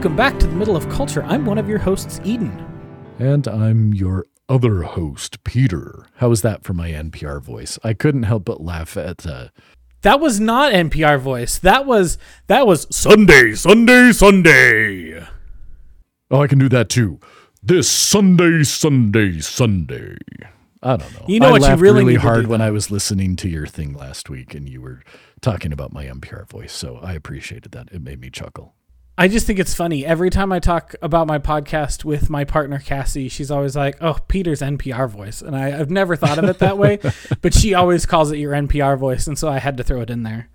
Welcome back to the Middle of Culture. I'm one of your hosts, Eden. And I'm your other host, Peter. How was that for my NPR voice? I couldn't help but laugh at uh, That was not NPR voice. That was that was Sunday, Sunday, Sunday. Oh, I can do that too. This Sunday, Sunday, Sunday. I don't know. You know I what you laughed really need to hard when I was listening to your thing last week and you were talking about my NPR voice, so I appreciated that. It made me chuckle. I just think it's funny. Every time I talk about my podcast with my partner Cassie, she's always like, "Oh, Peter's NPR voice," and I, I've never thought of it that way, but she always calls it your NPR voice, and so I had to throw it in there.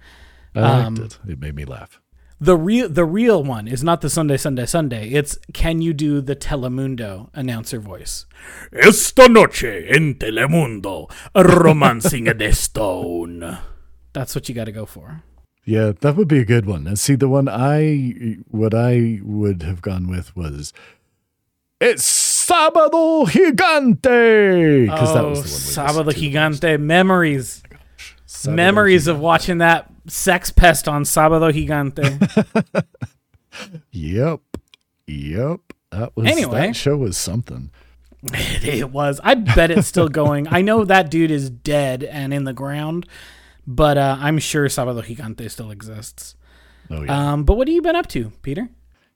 I Um, liked it. It made me laugh. The real the real one is not the Sunday Sunday Sunday. It's can you do the Telemundo announcer voice? Esta noche en Telemundo, romancing de stone. That's what you got to go for. Yeah, that would be a good one. And see, the one I, what I would have gone with was, it's Sábado Gigante! Because that was the one Oh, Sábado. Gigante memories. Oh Sábado memories Gigante. of watching that sex pest on Sábado Gigante. Yep. Yep. That was, Anyway. that show was something. it was. I bet it's still going. I know that dude is dead and in the ground, but uh, I'm sure Sábado Gigante still exists. Oh, yeah. Um, but what have you been up to, Peter?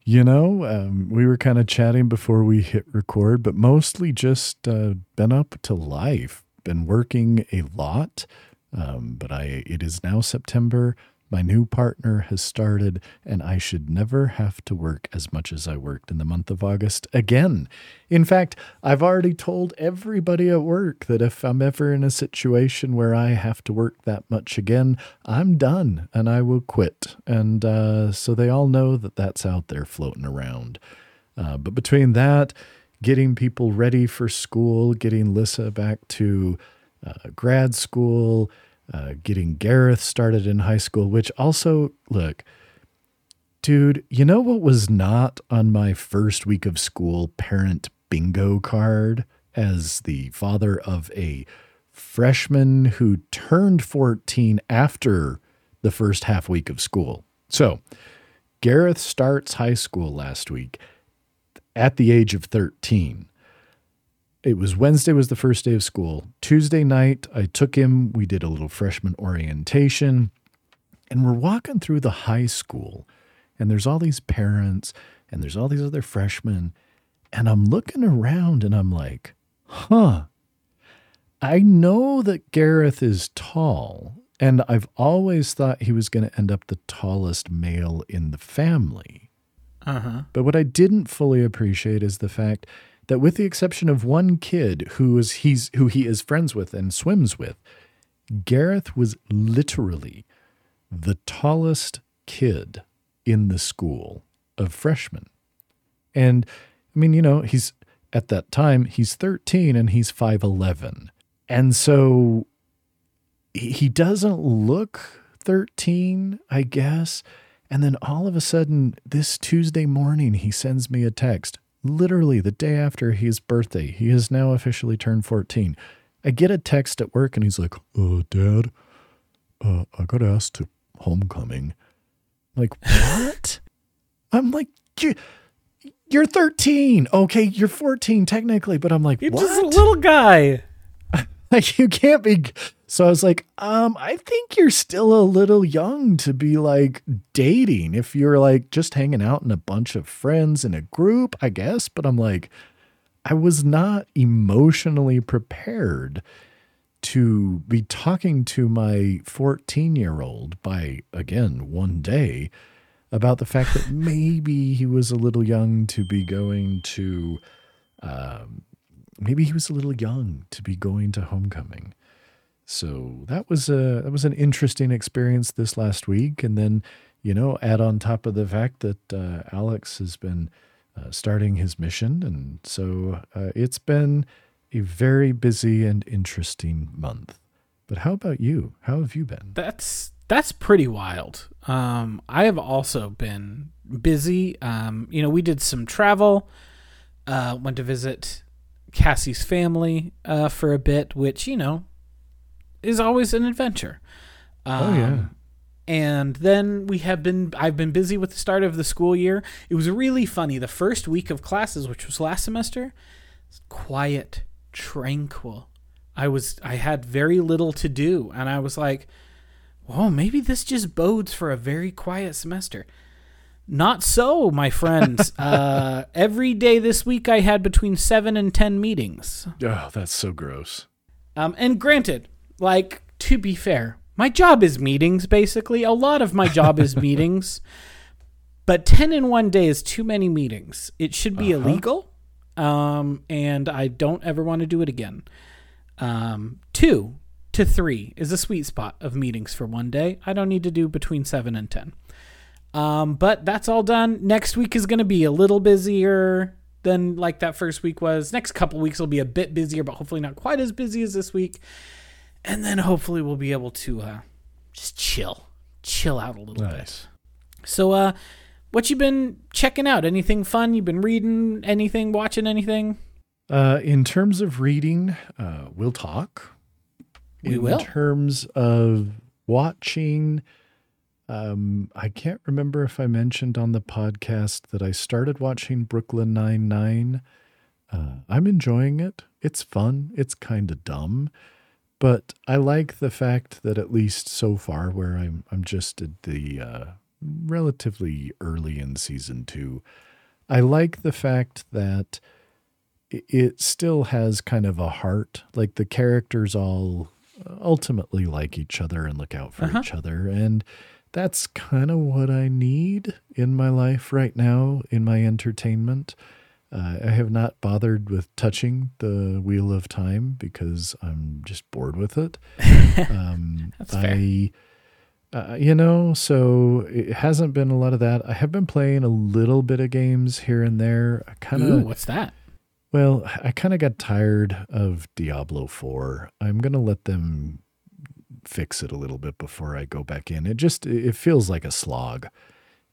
You know, um, we were kind of chatting before we hit record, but mostly just uh, been up to life. Been working a lot, um, but I it is now September. My new partner has started, and I should never have to work as much as I worked in the month of August again. In fact, I've already told everybody at work that if I'm ever in a situation where I have to work that much again, I'm done and I will quit. And uh, so they all know that that's out there floating around. Uh, but between that, getting people ready for school, getting Lissa back to uh, grad school, uh, getting Gareth started in high school, which also, look, dude, you know what was not on my first week of school parent bingo card as the father of a freshman who turned 14 after the first half week of school? So, Gareth starts high school last week at the age of 13. It was Wednesday was the first day of school. Tuesday night, I took him. We did a little freshman orientation, and we're walking through the high school, and there's all these parents, and there's all these other freshmen, and I'm looking around, and I'm like, huh. I know that Gareth is tall, and I've always thought he was going to end up the tallest male in the family. Uh huh. But what I didn't fully appreciate is the fact that with the exception of one kid who is he's who he is friends with and swims with, Gareth was literally the tallest kid in the school of freshmen. And I mean, you know, he's at that time he's 13 and he's 5'11. And so he doesn't look 13, I guess. And then all of a sudden, this Tuesday morning, he sends me a text, literally the day after his birthday. He has now officially turned 14. I get a text at work and he's like, uh, Dad, uh, I got asked to homecoming. I'm like, what? I'm like, you, you're 13. Okay, you're 14 technically, but I'm like, You're what? just a little guy. like you can't be so i was like um i think you're still a little young to be like dating if you're like just hanging out in a bunch of friends in a group i guess but i'm like i was not emotionally prepared to be talking to my 14 year old by again one day about the fact that maybe he was a little young to be going to um, maybe he was a little young to be going to homecoming. So that was a that was an interesting experience this last week, and then you know add on top of the fact that uh, Alex has been uh, starting his mission, and so uh, it's been a very busy and interesting month. But how about you? How have you been? That's that's pretty wild. Um, I have also been busy. Um, you know, we did some travel. Uh, went to visit Cassie's family uh, for a bit, which you know is always an adventure. Um, Oh, yeah. and then we have been I've been busy with the start of the school year. It was really funny. The first week of classes, which was last semester, quiet, tranquil. I was I had very little to do and I was like, "Whoa, maybe this just bodes for a very quiet semester." Not so, my friends. uh, every day this week, I had between seven and ten meetings. Oh, that's so gross. Um, and granted, like to be fair, my job is meetings. Basically, a lot of my job is meetings. But ten in one day is too many meetings. It should be Uh-huh. illegal, um, and I don't ever want to do it again. Um, two to three is a sweet spot of meetings for one day. I don't need to do between seven and ten. Um, but that's all done. Next week is going to be a little busier than like that first week was. Next couple weeks will be a bit busier, but hopefully not quite as busy as this week. And then hopefully we'll be able to uh, just chill, chill out a little bit. Nice. So, uh, what you been checking out? Anything fun? You've been reading anything? Watching anything? Uh, in terms of reading, uh, we'll talk. We in will. terms of watching, um, I can't remember if I mentioned on the podcast that I started watching Brooklyn Nine Nine. Uh, I'm enjoying it. It's fun. It's kind of dumb, but I like the fact that at least so far, where I'm, I'm just at the uh, relatively early in season two. I like the fact that it still has kind of a heart. Like the characters all ultimately like each other and look out for Uh-huh. each other. And that's kind of what I need in my life right now, in my entertainment. Uh, I have not bothered with touching the Wheel of Time because I'm just bored with it. Um, That's fair. I, uh, you know, so it hasn't been a lot of that. I have been playing a little bit of games here and there. I kind of what's that? well, I kind of got tired of Diablo 4. I'm going to let them fix it a little bit before I go back in. It just it feels like a slog.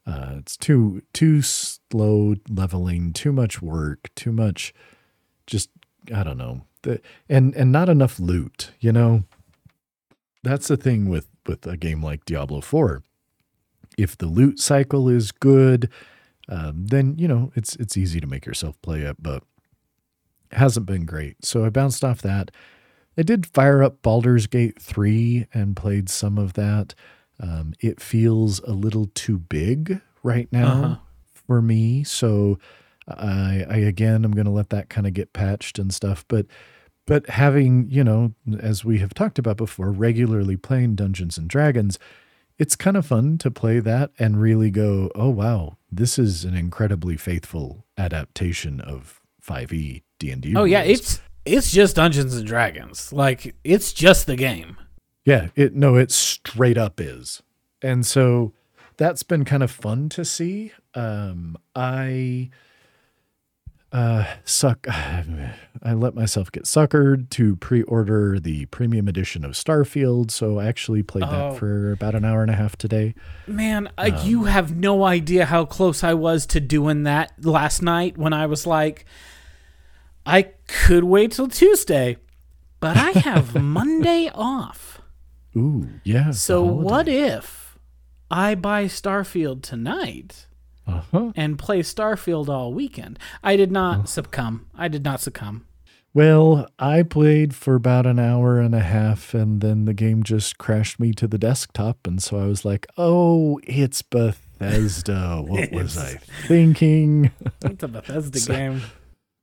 Uh, it's too too slow leveling, too much work, too much just I don't know. The, and and not enough loot, you know. That's the thing with with a game like Diablo 4. If the loot cycle is good, um, then you know it's it's easy to make yourself play it, but hasn't been great. So I bounced off that. I did fire up Baldur's Gate 3 and played some of that. Um, it feels a little too big right now Uh-huh. for me. So I, I again, I'm going to let that kind of get patched and stuff. But, but having, you know, as we have talked about before, regularly playing Dungeons and Dragons, it's kind of fun to play that and really go, oh, wow, this is an incredibly faithful adaptation of 5e D&D. Oh yeah, it's it's just Dungeons and Dragons. Like it's just the game. Yeah, it no, it straight up is. And so that's been kind of fun to see. Um I uh suck I let myself get suckered to pre-order the premium edition of Starfield, so I actually played Oh. that for about an hour and a half today. Man, Um, you have no idea how close I was to doing that last night when I was like, I could wait till Tuesday, but I have Monday off. Ooh, yeah. So what if I buy Starfield tonight Uh-huh. and play Starfield all weekend? I did not succumb. I did not succumb. Well, I played for about an hour and a half, and then the game just crashed me to the desktop. And so I was like, oh, it's Bethesda. What was I thinking? It's a Bethesda So- game.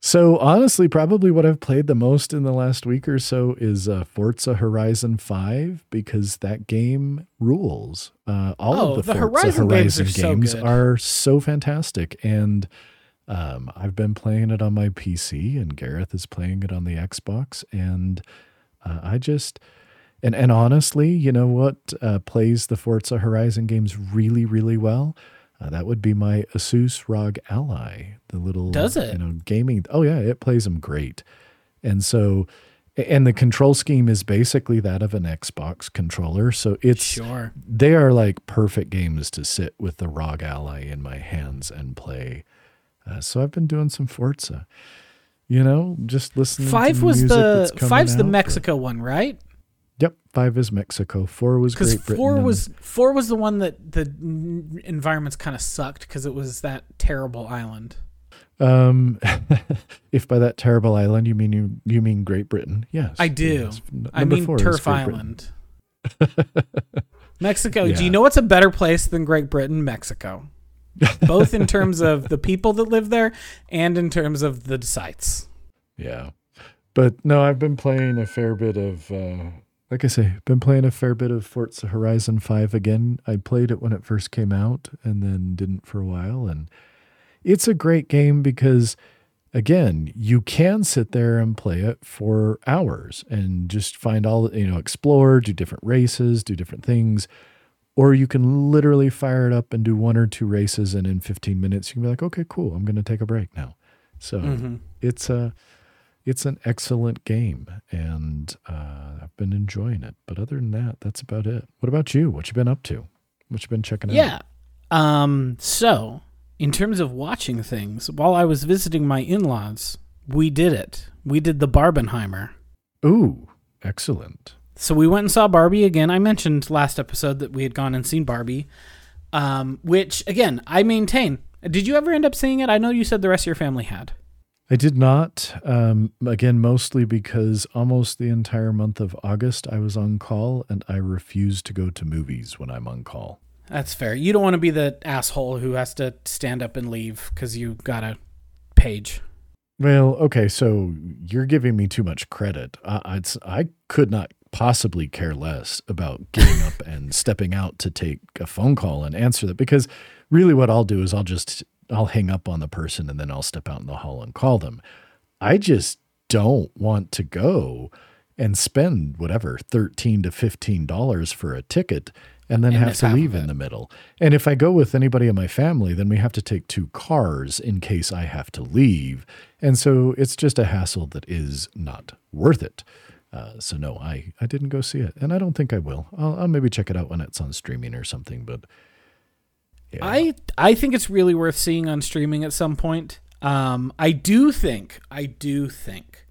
So, honestly, probably what I've played the most in the last week or so is uh, Forza Horizon 5 because that game rules. Uh, all Oh, of the, the Forza Horizon games are Horizon so are so fantastic. And um, I've been playing it on my PC, and Gareth is playing it on the Xbox. And uh, I just, and, and honestly, you know what uh, plays the Forza Horizon games really, really well? Uh, that would be my Asus ROG Ally, the little Does it? you know gaming. Oh yeah, it plays them great, and so and the control scheme is basically that of an Xbox controller. So it's Sure. they are like perfect games to sit with the ROG Ally in my hands and play. Uh, so I've been doing some Forza, you know, just listening. Five to was the five's the out, or- Mexico one, right? Yep, five is Mexico. Four was Great Britain. four was four was the one that the environments kind of sucked because it was that terrible island. Um, if by that terrible island you mean you you mean Great Britain, yes, I do. yes. I mean Turf Island. Mexico. Do you know what's a better place than Great Britain? Mexico. Both in terms of the people that live there and in terms of the sites. Yeah, but no, I've been playing a fair bit of. Uh, like I say, been playing a fair bit of Forza Horizon Five again. I played it when it first came out, and then didn't for a while. And it's a great game because, again, you can sit there and play it for hours and just find all you know, explore, do different races, do different things. Or you can literally fire it up and do one or two races, and in 15 minutes you can be like, okay, cool, I'm going to take a break now. So Mhm. it's a it's an excellent game, and uh, I've been enjoying it. But other than that, that's about it. What about you? What you been up to? What you been checking out? Yeah. Um. So, in terms of watching things, while I was visiting my in-laws, we did it. We did the Barbenheimer. Ooh, excellent. So we went and saw Barbie again. I mentioned last episode that we had gone and seen Barbie, um, which again I maintain. Did you ever end up seeing it? I know you said the rest of your family had. I did not. Um, again, mostly because almost the entire month of August I was on call, and I refuse to go to movies when I'm on call. That's fair. You don't want to be the asshole who has to stand up and leave because you got a page. Well, okay, so you're giving me too much credit. I, I could not possibly care less about getting up and stepping out to take a phone call and answer that because really what I'll do is I'll just I'll hang up on the person and then I'll step out in the hall and call them. I just don't want to go and spend whatever 13 to 15 dollars for a ticket and then And have to leave in the middle. And if I go with anybody in my family, then we have to take two cars in case I have to leave. And so it's just a hassle that is not worth it. Uh, so no, I, I didn't go see it, and I don't think I will. I'll, I'll maybe check it out when it's on streaming or something. But yeah, I I think it's really worth seeing on streaming at some point. Um, I do think I do think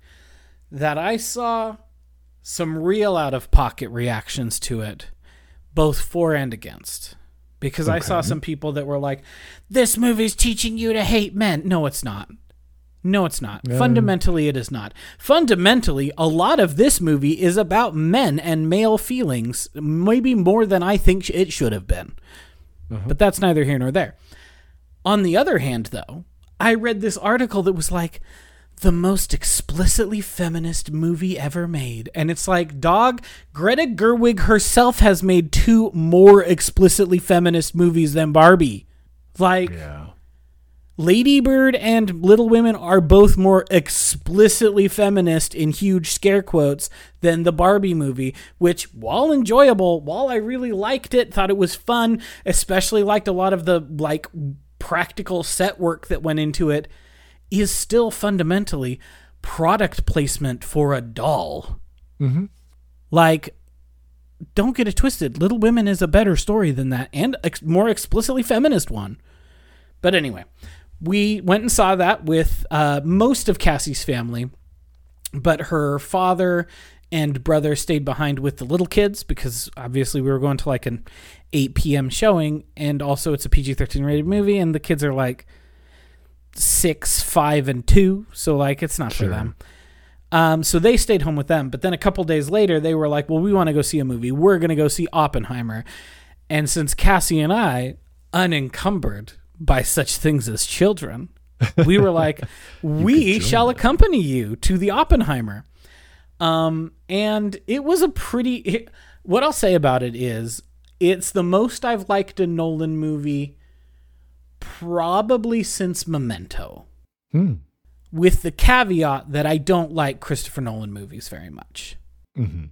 that I saw some real out of pocket reactions to it, both for and against. Because I saw some people that were like, "This movie's teaching you to hate men." No, it's not. No, it's not. Yeah. Fundamentally, it is not. Fundamentally, a lot of this movie is about men and male feelings, maybe more than I think it should have been. Uh-huh. But that's neither here nor there. On the other hand, though, I read this article that was like, the most explicitly feminist movie ever made. And it's like, dog, Greta Gerwig herself has made two more explicitly feminist movies than Barbie. Like, yeah, Lady Bird and Little Women are both more explicitly feminist in huge scare quotes than the Barbie movie, which, while enjoyable, while I really liked it, thought it was fun, especially liked a lot of the like practical set work that went into it, is still fundamentally product placement for a doll. Mhm. Like, don't get it twisted. Little Women is a better story than that, and ex- more explicitly feminist one. But anyway, we went and saw that with uh, most of Cassie's family, but her father and brother stayed behind with the little kids because obviously we were going to like an 8 p.m. showing, and also it's a PG 13 rated movie, and the kids are like six, five, and two, so like it's not for them. Um, so they stayed home with them, but then a couple days later, they were like, "Well, we want to go see a movie. We're going to go see Oppenheimer." And since Cassie and I, unencumbered by such things as children, we were like, "We shall them. accompany you to the Oppenheimer." Um, and it was a pretty. It, what I'll say about it is, it's the most I've liked a Nolan movie probably since Memento Hmm. with the caveat that I don't like Christopher Nolan movies very much. Mhm.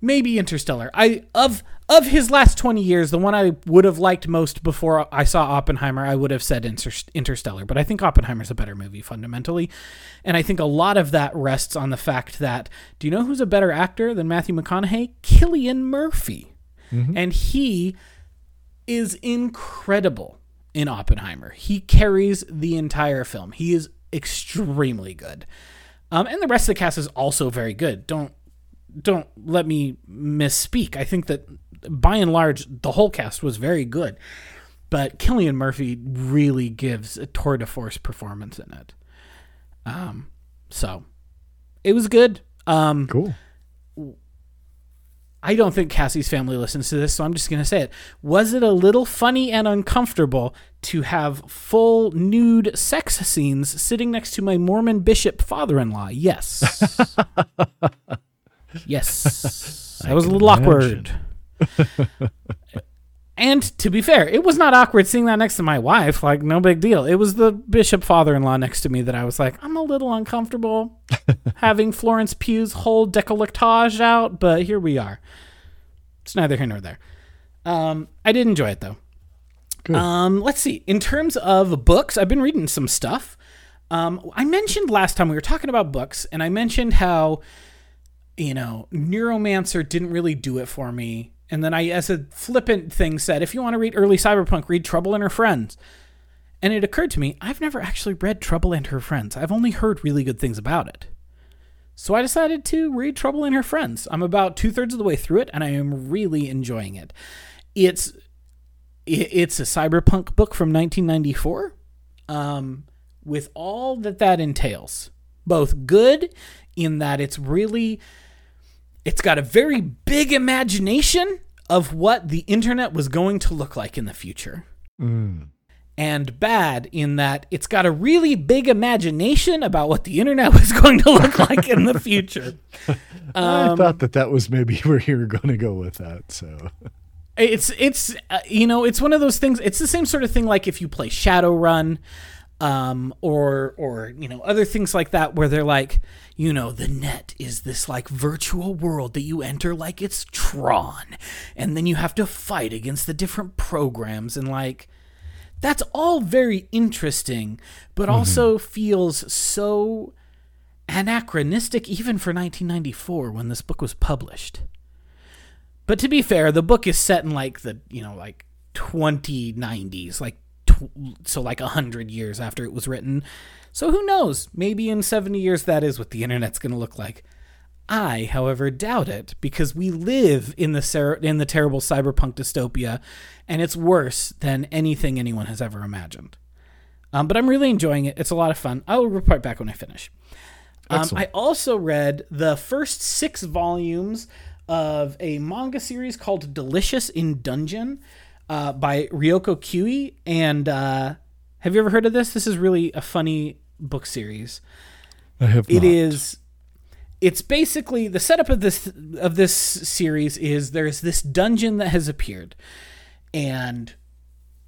Maybe Interstellar. I of of his last 20 years, the one I would have liked most before I saw Oppenheimer, I would have said Inter- Interstellar, but I think Oppenheimer's a better movie fundamentally. And I think a lot of that rests on the fact that do you know who's a better actor than Matthew McConaughey? Cillian Murphy. And he is incredible in Oppenheimer. He carries the entire film. He is extremely good. Um, and the rest of the cast is also very good. Don't don't let me misspeak. I think that by and large, the whole cast was very good, but Cillian Murphy really gives a tour de force performance in it. Um, so it was good. Um, Cool. I don't think Cassie's family listens to this, so I'm just going to say it. Was it a little funny and uncomfortable to have full nude sex scenes sitting next to my Mormon bishop father in law? Yes. yes. That was a little awkward. And to be fair, it was not awkward seeing that next to my wife. Like, no big deal. It was the bishop father in law next to me that I was like, I'm a little uncomfortable having Florence Pugh's whole decolletage out, but here we are. It's neither here nor there. Um, I did enjoy it though. Good. Um, let's see. In terms of books, I've been reading some stuff. Um, I mentioned last time we were talking about books, and I mentioned how, you know, Neuromancer didn't really do it for me. And then I, as a flippant thing, said, if you want to read early cyberpunk, read Trouble and Her Friends. And it occurred to me, I've never actually read Trouble and Her Friends. I've only heard really good things about it. So I decided to read Trouble and Her Friends. I'm about two thirds of the way through it, and I am really enjoying it. It's it's a cyberpunk book from 1994 um, with all that that entails both good in that it's really it's got a very big imagination of what the internet was going to look like in the future Mm. and bad in that it's got a really big imagination about what the internet was going to look like in the future I thought that that was maybe where you were going to go with that. So it's it's uh, you know it's one of those things it's the same sort of thing like if you play shadowrun um or or you know other things like that where they're like you know the net is this like virtual world that you enter like it's tron. And then you have to fight against the different programs and like that's all very interesting but also feels so anachronistic even for 1994 when this book was published. But to be fair, the book is set in like the you know like 2090s, like so like a hundred years after it was written. So who knows? Maybe in 70 years that is what the internet's going to look like. I, however, doubt it because we live in the ser- in the terrible cyberpunk dystopia, and it's worse than anything anyone has ever imagined. Um, but I'm really enjoying it. It's a lot of fun. I will report back when I finish. Um, I also read the first six volumes of a manga series called Delicious in Dungeon uh, by Ryoko Kui. And uh, have you ever heard of this? This is really a funny book series. I have It not. is. It's basically the setup of this of this series is there's this dungeon that has appeared, and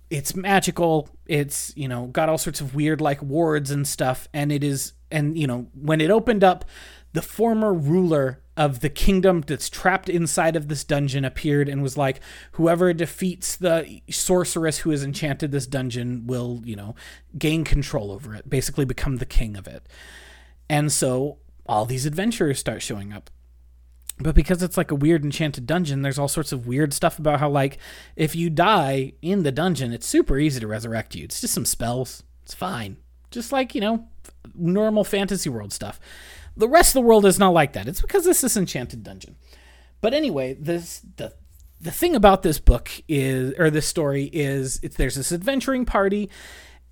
it's magical. It's you know got all sorts of weird like wards and stuff, and it is and you know when it opened up, the former ruler of the kingdom that's trapped inside of this dungeon appeared and was like, whoever defeats the sorceress who has enchanted this dungeon will you know gain control over it, basically become the king of it. And so all these adventurers start showing up. But because it's like a weird enchanted dungeon, there's all sorts of weird stuff about how, like, if you die in the dungeon, it's super easy to resurrect you. It's just some spells. It's fine. Just like, you know, normal fantasy world stuff. The rest of the world is not like that. It's because this is enchanted dungeon. But anyway, this the the thing about this book is or this story is it's there's this adventuring party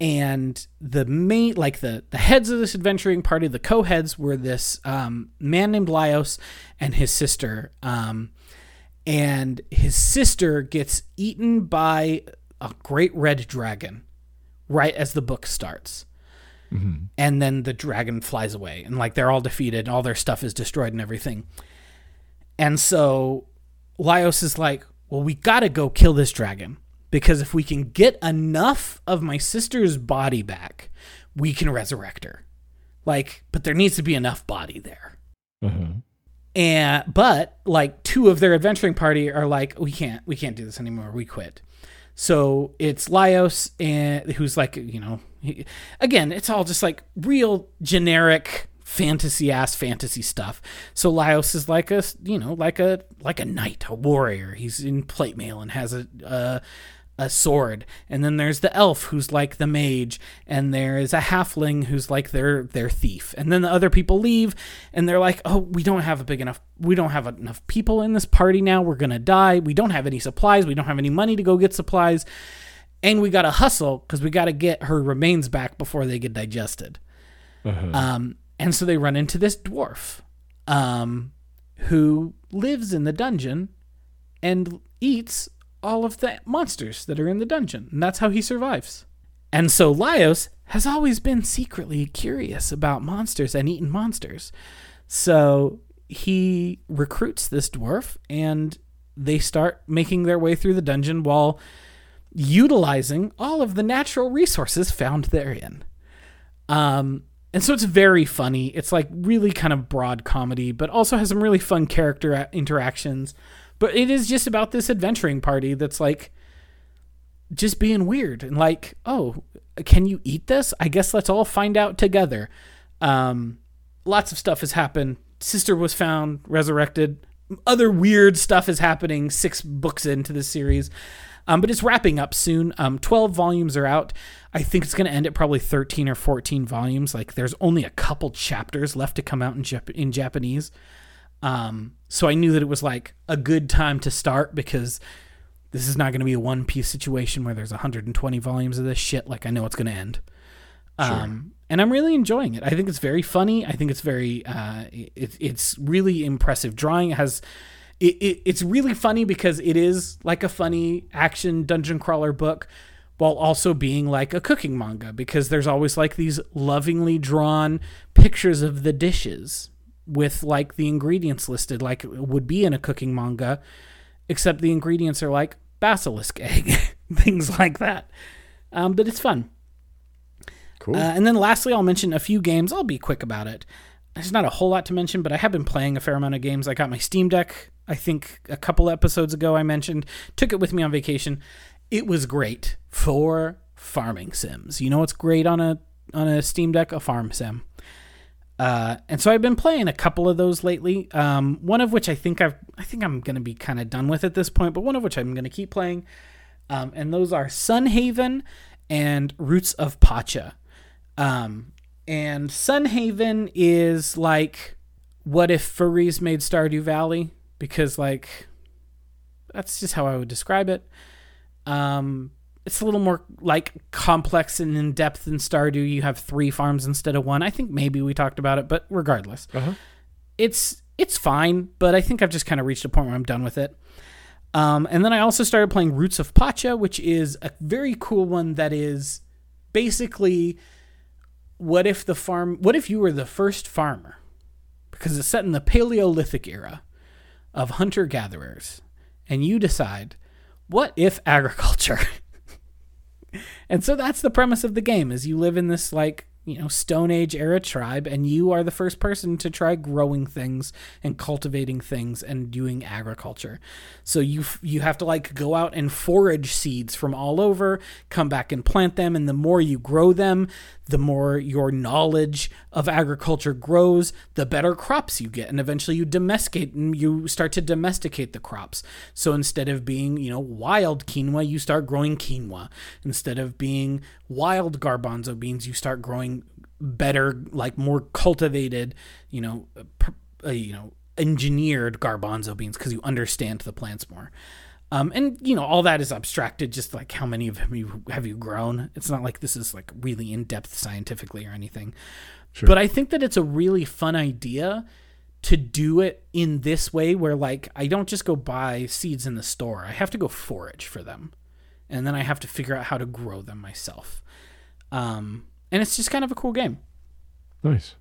and the main like the the heads of this adventuring party the co-heads were this um, man named Laios and his sister um, and his sister gets eaten by a great red dragon right as the book starts and then the dragon flies away and like they're all defeated and all their stuff is destroyed and everything and so Laios is like, well, we gotta go kill this dragon because if we can get enough of my sister's body back, we can resurrect her. Like, but there needs to be enough body there. Uh-huh. And but like two of their adventuring party are like, we can't, we can't do this anymore. We quit. So it's Laios and who's like, you know, again, it's all just like real generic fantasy ass fantasy stuff. So Laios is like a, you know, like a like a knight, a warrior. He's in plate mail and has a a, a sword, and then there's the elf who's like the mage, and there is a halfling who's like their their thief, and then the other people leave, and they're like, oh, we don't have a big enough, we don't have enough people in this party now. We're gonna die. We don't have any supplies. We don't have any money to go get supplies, and we gotta hustle because we gotta get her remains back before they get digested. Um, and so they run into this dwarf, um, who lives in the dungeon and eats all of the monsters that are in the dungeon. And that's how he survives. And so Laios has always been secretly curious about monsters and eating monsters. So he recruits this dwarf and they start making their way through the dungeon while utilizing all of the natural resources found therein. Um, and so it's very funny. It's like really kind of broad comedy, but also has some really fun character interactions. But it is just about this adventuring party that's like just being weird and like, oh, can you eat this? I guess let's all find out together. Um, lots of stuff has happened. Sister was found, resurrected. Other weird stuff is happening six books into the series. Um, but it's wrapping up soon. Um, 12 volumes are out. I think it's going to end at probably 13 or 14 volumes. Like there's only a couple chapters left to come out in, Jap- in Japanese. Um, so I knew that it was like a good time to start because this is not going to be a one piece situation where there's 120 volumes of this shit. Like I know it's going to end. Um, and I'm really enjoying it. I think it's very funny. I think it's very, uh, it, it's really impressive drawing. It has, it, it, it's really funny because it is like a funny action dungeon crawler book while also being like a cooking manga because there's always like these lovingly drawn pictures of the dishes with like the ingredients listed like it would be in a cooking manga except the ingredients are like basilisk egg things like that um, but it's fun Cool. uh, and then lastly, I'll mention a few games. I'll be quick about it. There's not a whole lot to mention, but I have been playing a fair amount of games. I got my Steam Deck, I think a couple episodes ago, I mentioned. Took it with me on vacation. It was great for farming sims. You know what's great on a on a Steam Deck? A farm sim. Uh, and so I've been playing a couple of those lately. Um, one of which I think I've I think I'm gonna be kind of done with at this point, but one of which I'm gonna keep playing. Um, and those are Sunhaven and Roots of Pacha. Um, and Sunhaven is like, what if furries made Stardew Valley? Because like, that's just how I would describe it. Um, it's a little more like complex and in depth than Stardew. You have three farms instead of one. I think maybe we talked about it, but regardless, Uh-huh. it's it's fine. But I think I've just kind of reached a point where I'm done with it. Um, and then I also started playing Roots of Pacha, which is a very cool one that is basically what if the farm what if you were the first farmer? Because it's set in the Paleolithic era of hunter gatherers, and you decide, what if agriculture? and so that's the premise of the game is you live in this like you know stone age era tribe and you are the first person to try growing things and cultivating things and doing agriculture. So you f- you have to like go out and forage seeds from all over come back and plant them and the more you grow them the more your knowledge of agriculture grows the better crops you get and eventually you domesticate and you start to domesticate the crops. So instead of being you know wild quinoa you start growing quinoa. Instead of being wild garbanzo beans you start growing better like more cultivated you know uh, you know engineered garbanzo beans because you understand the plants more. Um, and you know all that is abstracted just like how many of them you have you grown? It's not like this is like really in depth scientifically or anything. But i think that it's a really fun idea to do it in this way where like i don't just go buy seeds in the store. I have to go forage for them. And then i have to figure out how to grow them myself um, and it's just kind of a cool game Nice.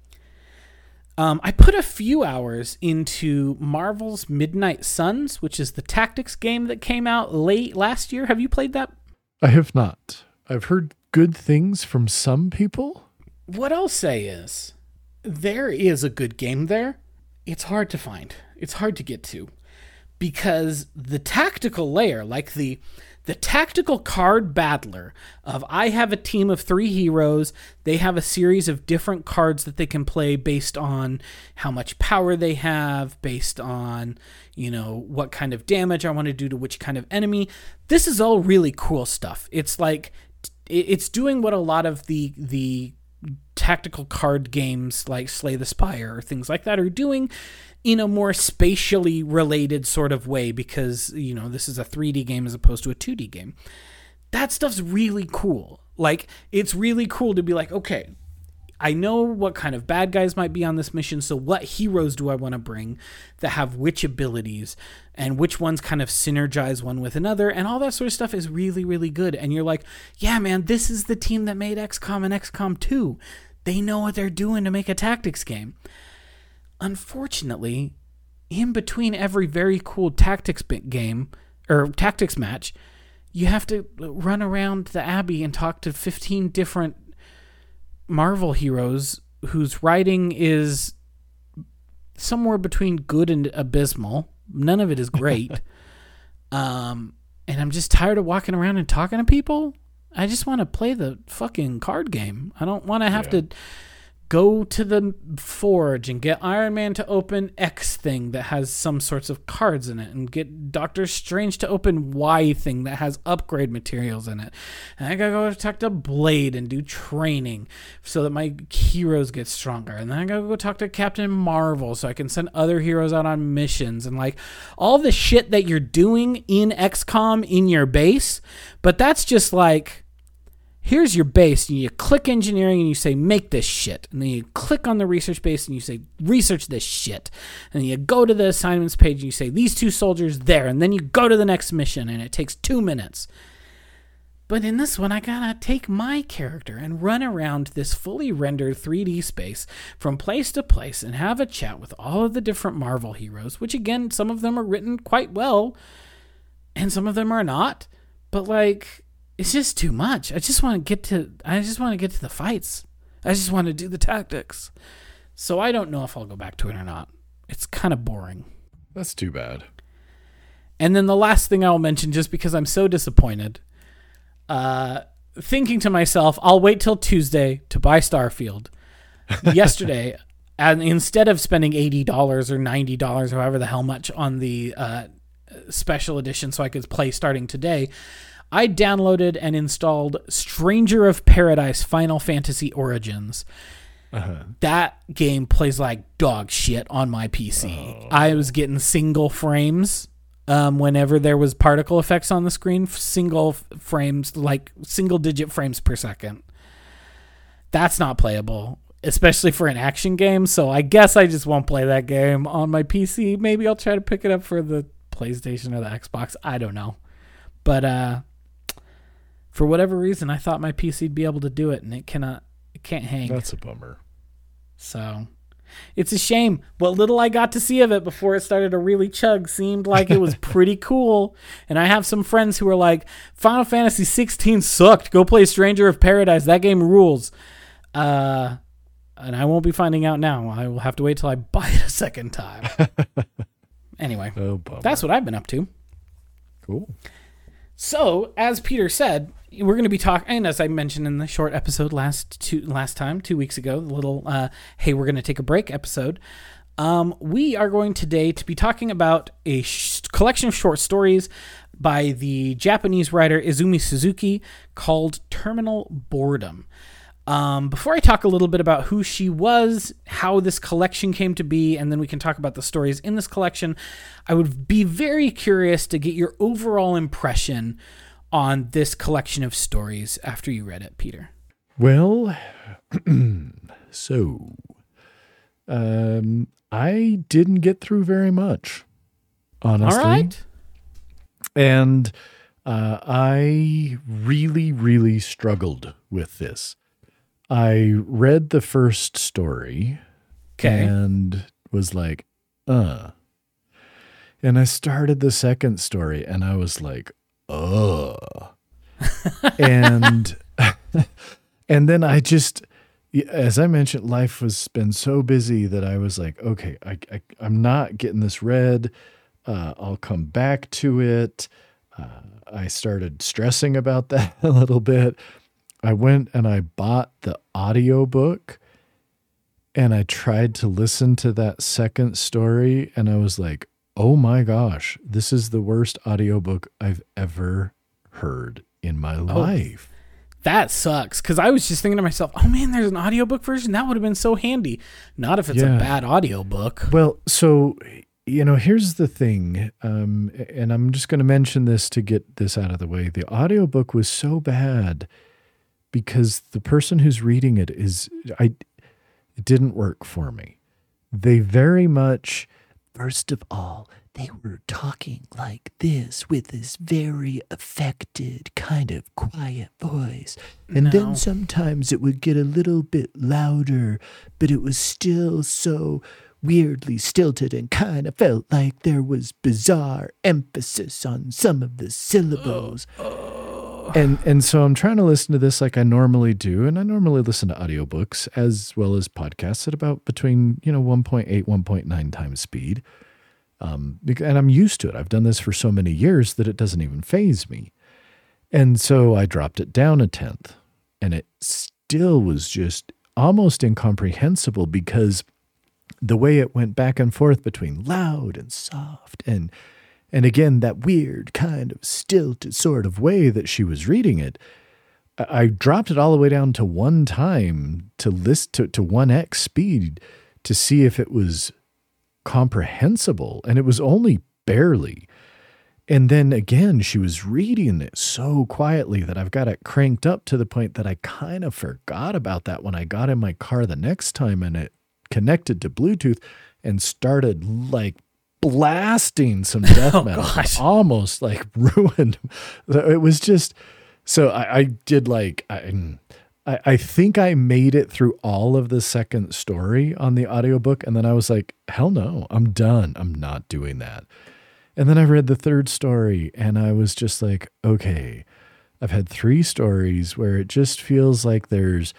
um, I put a few hours into Marvel's Midnight Suns, which is the tactics game that came out late last year. Have you played that? I have not. I've heard good things from some people. What I'll say is there is a good game there. It's hard to find. It's hard to get to because the tactical layer, like the the tactical card battler of I have a team of three heroes. They have a series of different cards that they can play based on how much power they have, based on, you know, what kind of damage I want to do to which kind of enemy. This is all really cool stuff. It's like it's doing what a lot of the the tactical card games like Slay the Spire or things like that are doing in a more spatially related sort of way because, you know, this is a 3D game as opposed to a 2D game. That stuff's really cool. Like, it's really cool to be like, okay, I know what kind of bad guys might be on this mission, so what heroes do I want to bring that have which abilities and which ones kind of synergize one with another and all that sort of stuff is really really good and you're like, yeah man, this is the team that made XCOM and XCOM 2. They know what they're doing to make a tactics game. Unfortunately, in between every very cool tactics game or tactics match, you have to run around the abbey and talk to 15 different Marvel heroes whose writing is somewhere between good and abysmal. None of it is great. um, and I'm just tired of walking around and talking to people. I just want to play the fucking card game. I don't want to have yeah. to go to the forge and get Iron Man to open X thing that has some sorts of cards in it, and get Doctor Strange to open Y thing that has upgrade materials in it. And I gotta go talk to Blade and do training so that my heroes get stronger. And then I gotta go talk to Captain Marvel so I can send other heroes out on missions and like all the shit that you're doing in XCOM in your base. But that's just like here's your base and you click engineering and you say make this shit. And then you click on the research base and you say research this shit. And then you go to the assignments page and you say these two soldiers there. And then you go to the next mission and it takes two minutes. But in this one i gotta take my character and run around this fully rendered 3d space from place to place and have a chat with all of the different marvel heroes which again some of them are written quite well and some of them are not. But like it's just too much. I just want to get to I just want to get to the fights. I just want to do the tactics. So I don't know if I'll go back to it or not. It's kind of boring. That's too bad. And then the last thing I'll mention, just because I'm so disappointed, uh, thinking to myself, I'll wait till Tuesday to buy Starfield. Yesterday, and instead of spending eighty dollars or ninety dollars, however the hell much, on the uh, special edition, so I could play starting today, I downloaded and installed Stranger of Paradise Final Fantasy Origins. Uh-huh. That game plays like dog shit on my PC. Oh. I was getting single frames um, whenever there was particle effects on the screen, single frames, like single digit frames per second. That's not playable, especially for an action game. So I guess I just won't play that game on my PC. Maybe I'll try to pick it up for the PlayStation or the Xbox. I don't know. But uh, for whatever reason, I thought my PC'd be able to do it, and it cannot. It can't hang. That's a bummer. So, it's a shame. What little I got to see of it before it started to really chug seemed like it was pretty cool. And I have some friends who are like, "Final Fantasy 16 sucked. Go play Stranger of Paradise. That game rules." Uh, and I won't be finding out now. I will have to wait till I buy it a second time. anyway, oh, that's what I've been up to. Cool. So, as Peter said, we're going to be talking, and as I mentioned in the short episode last two last time, two weeks ago, the little uh, "Hey, we're going to take a break" episode. Um, we are going today to be talking about a sh- collection of short stories by the Japanese writer Izumi Suzuki called Terminal Boredom. Um, before I talk a little bit about who she was, how this collection came to be, and then we can talk about the stories in this collection, I would be very curious to get your overall impression on this collection of stories after you read it, Peter. Well, so um, I didn't get through very much, honestly. All right. And uh, I really, really struggled with this. I read the first story okay. and was like, uh. And I started the second story and I was like, uh. and and then I just as I mentioned, life has been so busy that I was like, okay, I, I am not getting this read. Uh, I'll come back to it. Uh, I started stressing about that a little bit. I went and I bought the audiobook and I tried to listen to that second story and I was like, "Oh my gosh, this is the worst audiobook I've ever heard in my life." That sucks because I was just thinking to myself, oh man, there's an audiobook version. That would have been so handy. Not if it's Yeah. a bad audiobook. Well, so you know, here's the thing, um, and I'm just going to mention this to get this out of the way. The audiobook was so bad because the person who's reading it is I it didn't work for me. They very much First of all, they were talking like this with this very affected, kind of quiet voice. And No. then sometimes it would get a little bit louder, but it was still so weirdly stilted and kind of felt like there was bizarre emphasis on some of the syllables. Uh, uh. and and so I'm trying to listen to this like I normally do, and I normally listen to audiobooks as well as podcasts at about between you know 1.8 1.9 times speed. Um, and I'm used to it. I've done this for so many years that it doesn't even faze me. And so I dropped it down a tenth, and it still was just almost incomprehensible because the way it went back and forth between loud and soft and and again that weird kind of stilted sort of way that she was reading it I dropped it all the way down to one time to list to, to 1x speed to see if it was comprehensible and it was only barely. And then again she was reading it so quietly that I've got it cranked up to the point that I kind of forgot about that when I got in my car the next time and it connected to Bluetooth and started like blasting some death Oh, metal. gosh. Almost like ruined. It was just so I, I did like I, I I think I made it through all of the second story on the audiobook and then I was like, hell no, I'm done. I'm not doing that. And then I read the third story and I was just like, okay, I've had three stories where it just feels like there's,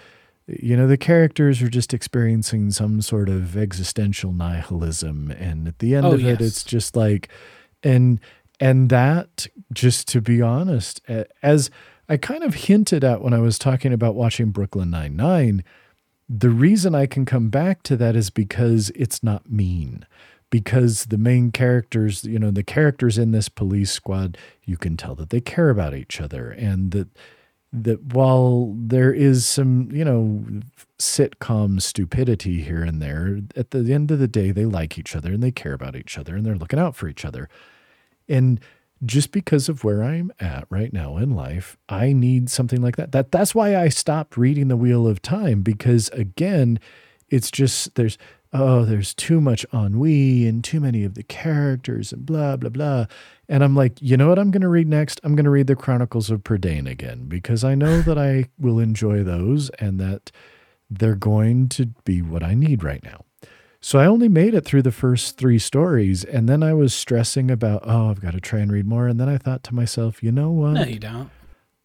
you know, the characters are just experiencing some sort of existential nihilism. And at the end Oh, of it, it's just like, and, and that, just to be honest, as I kind of hinted at when I was talking about watching Brooklyn Nine-Nine, the reason I can come back to that is because it's not mean. Because the main characters, you know, the characters in this police squad, you can tell that they care about each other and that that while there is some, you know, sitcom stupidity here and there, at the end of the day, they like each other and they care about each other and they're looking out for each other. And just because of where I'm at right now in life, I need something like that. That that's why I stopped reading The Wheel of Time because again, it's just there's oh, there's too much ennui and too many of the characters and blah blah blah. And I'm like, you know what I'm going to read next? I'm going to read the Chronicles of Prydain again because I know that I will enjoy those and that they're going to be what I need right now. So I only made it through the first three stories, and then I was stressing about, oh, I've got to try and read more. And then I thought to myself, you know what? No, you don't.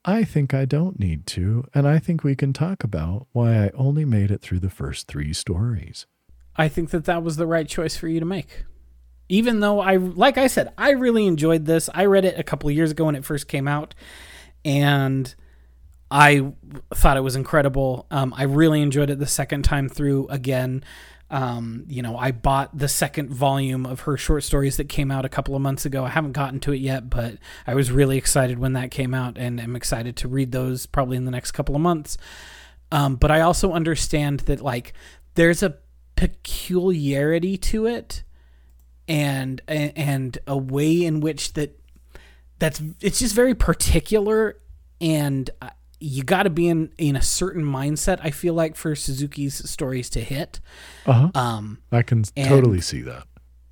I think I don't need to. And I think we can talk about why I only made it through the first three stories. I think that that was the right choice for you to make. Even though I, like I said, I really enjoyed this. I read it a couple of years ago when it first came out, and I thought it was incredible. Um, I really enjoyed it the second time through again. Um, you know, I bought the second volume of her short stories that came out a couple of months ago. I haven't gotten to it yet, but I was really excited when that came out, and I'm excited to read those probably in the next couple of months. Um, but I also understand that like there's a peculiarity to it, and and a way in which that that's it's just very particular, and uh, you got to be in in a certain mindset. I feel like for Suzuki's stories to hit. Uh huh. Um, I can and- totally see that.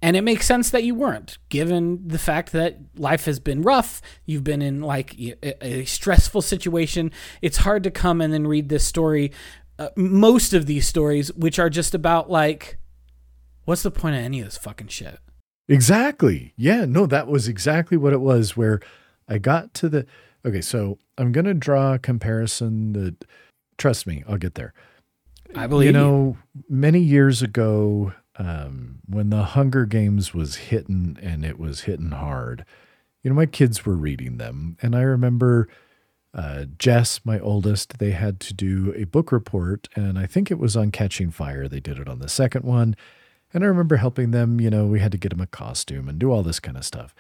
and it makes sense that you weren't, given the fact that life has been rough. You've been in like a, a stressful situation. It's hard to come and then read this story. Uh, most of these stories, which are just about like, what's the point of any of this fucking shit? Exactly. Yeah, no, that was exactly what it was where I got to the Okay, so I'm going to draw a comparison that trust me, I'll get there. I believe you know, many years ago um when the Hunger Games was hitting and it was hitting hard. you know, my kids were reading them. And I remember uh, Jess, my oldest, they had to do a book report. And I think it was on Catching Fire. They did it on the second one. And I remember helping them, you know, we had to get them a costume and do all this kind of stuff.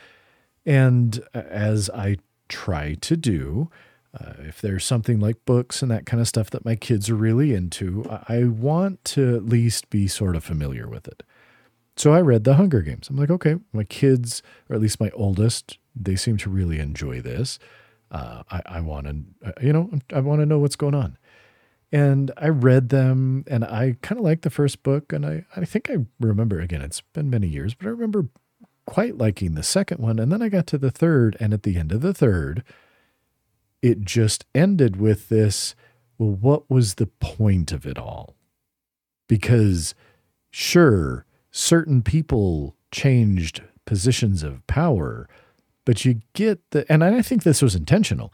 And as I try to do, uh, if there's something like books and that kind of stuff that my kids are really into, I want to at least be sort of familiar with it. So I read The Hunger Games. I'm like, okay, my kids, or at least my oldest, they seem to really enjoy this. Uh, I, I want to, uh, you know, I want to know what's going on. And I read them and I kind of liked the first book. And I, I think I remember, again, it's been many years, but I remember quite liking the second one. And then I got to the third. And at the end of the third, it just ended with this well, what was the point of it all? Because sure, certain people changed positions of power, but you get the, and I think this was intentional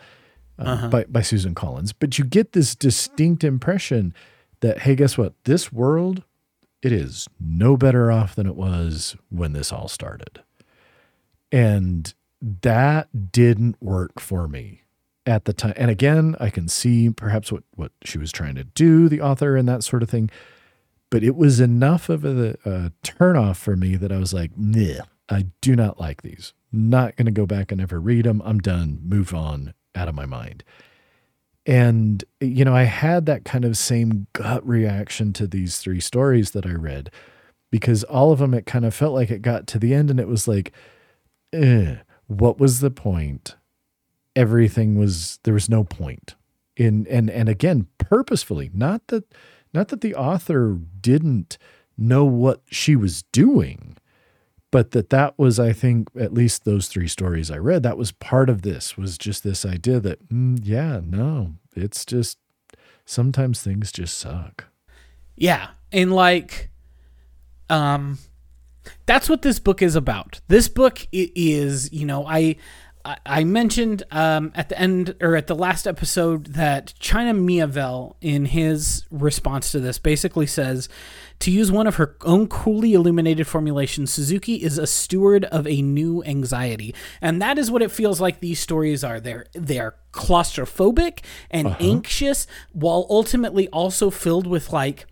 uh, uh-huh. by, by Susan Collins, but you get this distinct impression that, hey, guess what? This world, it is no better off than it was when this all started. And that didn't work for me at the time. And again, I can see perhaps what, what she was trying to do, the author, and that sort of thing. But it was enough of a, a turnoff for me that I was like, nah, I do not like these. Not going to go back and ever read them. I'm done. Move on out of my mind. And, you know, I had that kind of same gut reaction to these three stories that I read because all of them, it kind of felt like it got to the end and it was like, eh, what was the point? everything was there was no point in and and again purposefully not that not that the author didn't know what she was doing but that that was i think at least those three stories i read that was part of this was just this idea that mm, yeah no it's just sometimes things just suck. Yeah and like um that's what this book is about. This book is you know i I mentioned um, at the end or at the last episode that China Miéville, in his response to this, basically says to use one of her own coolly illuminated formulations, Suzuki is a steward of a new anxiety, and that is what it feels like these stories are. They're they are claustrophobic and uh-huh. anxious, while ultimately also filled with like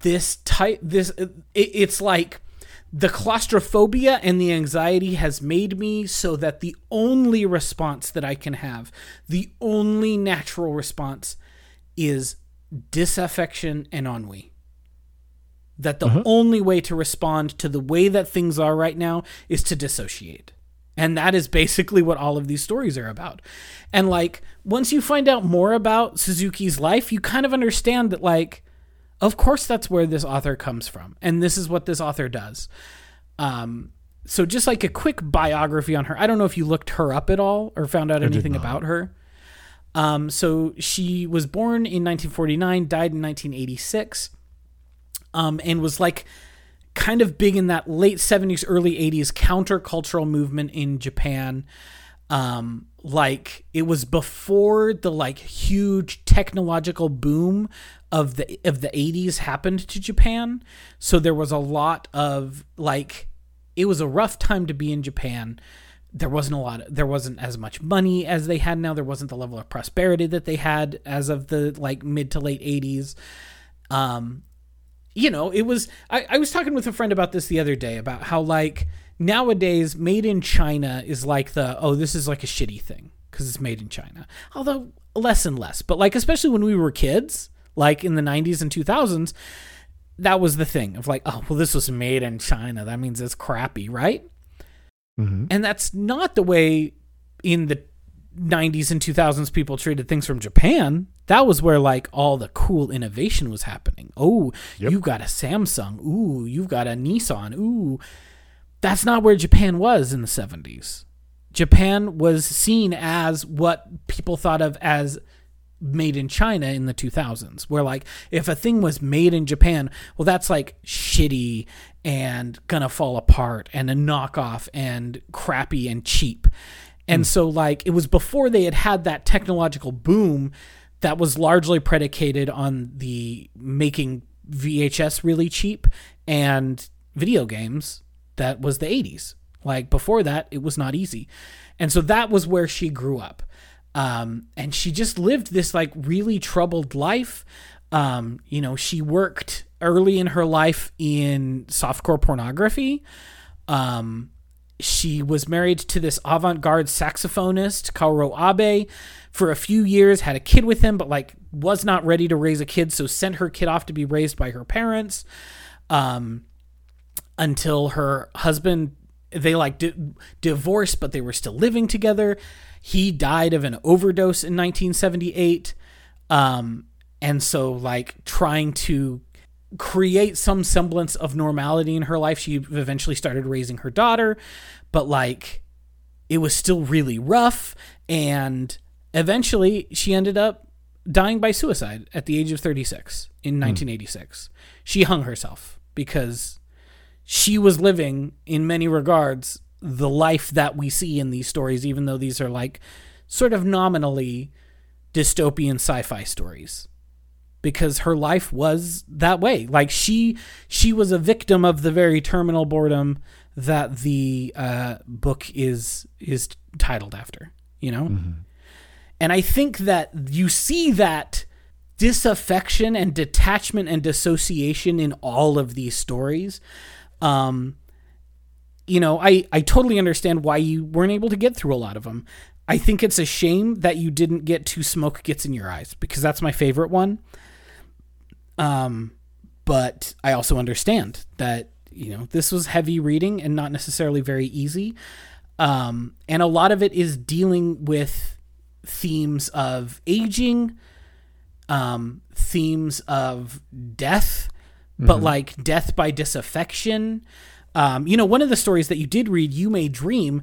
this type. This it, it's like the claustrophobia and the anxiety has made me so that the only response that I can have, the only natural response is disaffection and ennui. That the uh-huh. only way to respond to the way that things are right now is to dissociate. And that is basically what all of these stories are about. And like, once you find out more about Suzuki's life, you kind of understand that, like, of course, that's where this author comes from, and this is what this author does. Um, so just like a quick biography on her. I don't know if you looked her up at all or found out anything about her. Um, so she was born in 1949, died in 1986, um, and was like kind of big in that late 70s, early 80s countercultural movement in Japan. Um, like it was before the like huge technological boom of the of the 80s happened to Japan. So there was a lot of like it was a rough time to be in Japan. There wasn't a lot of, there wasn't as much money as they had now. There wasn't the level of prosperity that they had as of the like mid to late 80s. Um you know, it was I, I was talking with a friend about this the other day about how like nowadays made in China is like the oh this is like a shitty thing because it's made in China. Although less and less, but like especially when we were kids, like in the 90s and 2000s, that was the thing of like, oh, well, this was made in China. That means it's crappy, right? Mm-hmm. And that's not the way in the 90s and 2000s people treated things from Japan. That was where like all the cool innovation was happening. Oh, yep. you got a Samsung. Ooh, you've got a Nissan. Ooh. That's not where Japan was in the 70s. Japan was seen as what people thought of as made in China in the 2000s, where like if a thing was made in Japan, well, that's like shitty and gonna fall apart and a knockoff and crappy and cheap. And mm. so, like, it was before they had had that technological boom that was largely predicated on the making VHS really cheap and video games that was the 80s Like before that, it was not easy. And so that was where she grew up. Um, and she just lived this like really troubled life. Um, you know, she worked early in her life in softcore pornography. Um, she was married to this avant-garde saxophonist, Kaoru Abe, for a few years, had a kid with him, but like was not ready to raise a kid, so sent her kid off to be raised by her parents. Um, until her husband they like di- divorced, but they were still living together. He died of an overdose in 1978. Um, and so like trying to create some semblance of normality in her life, she eventually started raising her daughter, but like it was still really rough. And eventually she ended up dying by suicide at the age of 36 in hmm. 1986. She hung herself because she was living in many regards the life that we see in these stories even though these are like sort of nominally dystopian sci-fi stories because her life was that way like she she was a victim of the very terminal boredom that the uh, book is is titled after you know and i think that you see that disaffection and detachment and dissociation in all of these stories um, you know, I, I totally understand why you weren't able to get through a lot of them. I think it's a shame that you didn't get to Smoke Gets in Your Eyes because that's my favorite one. Um, but I also understand that, you know, this was heavy reading and not necessarily very easy. Um, and a lot of it is dealing with themes of aging, um, themes of death, but like death by disaffection. Um, you know, one of the stories that you did read, You May Dream,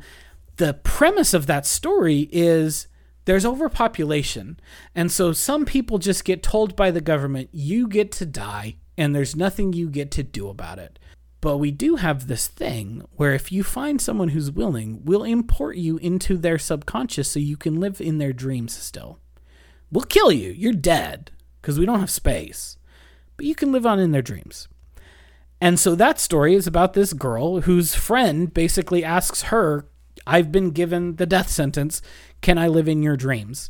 the premise of that story is there's overpopulation. And so some people just get told by the government, you get to die, and there's nothing you get to do about it. But we do have this thing where if you find someone who's willing, we'll import you into their subconscious so you can live in their dreams still. We'll kill you. You're dead because we don't have space. But you can live on in their dreams. And so that story is about this girl whose friend basically asks her, I've been given the death sentence. Can I live in your dreams?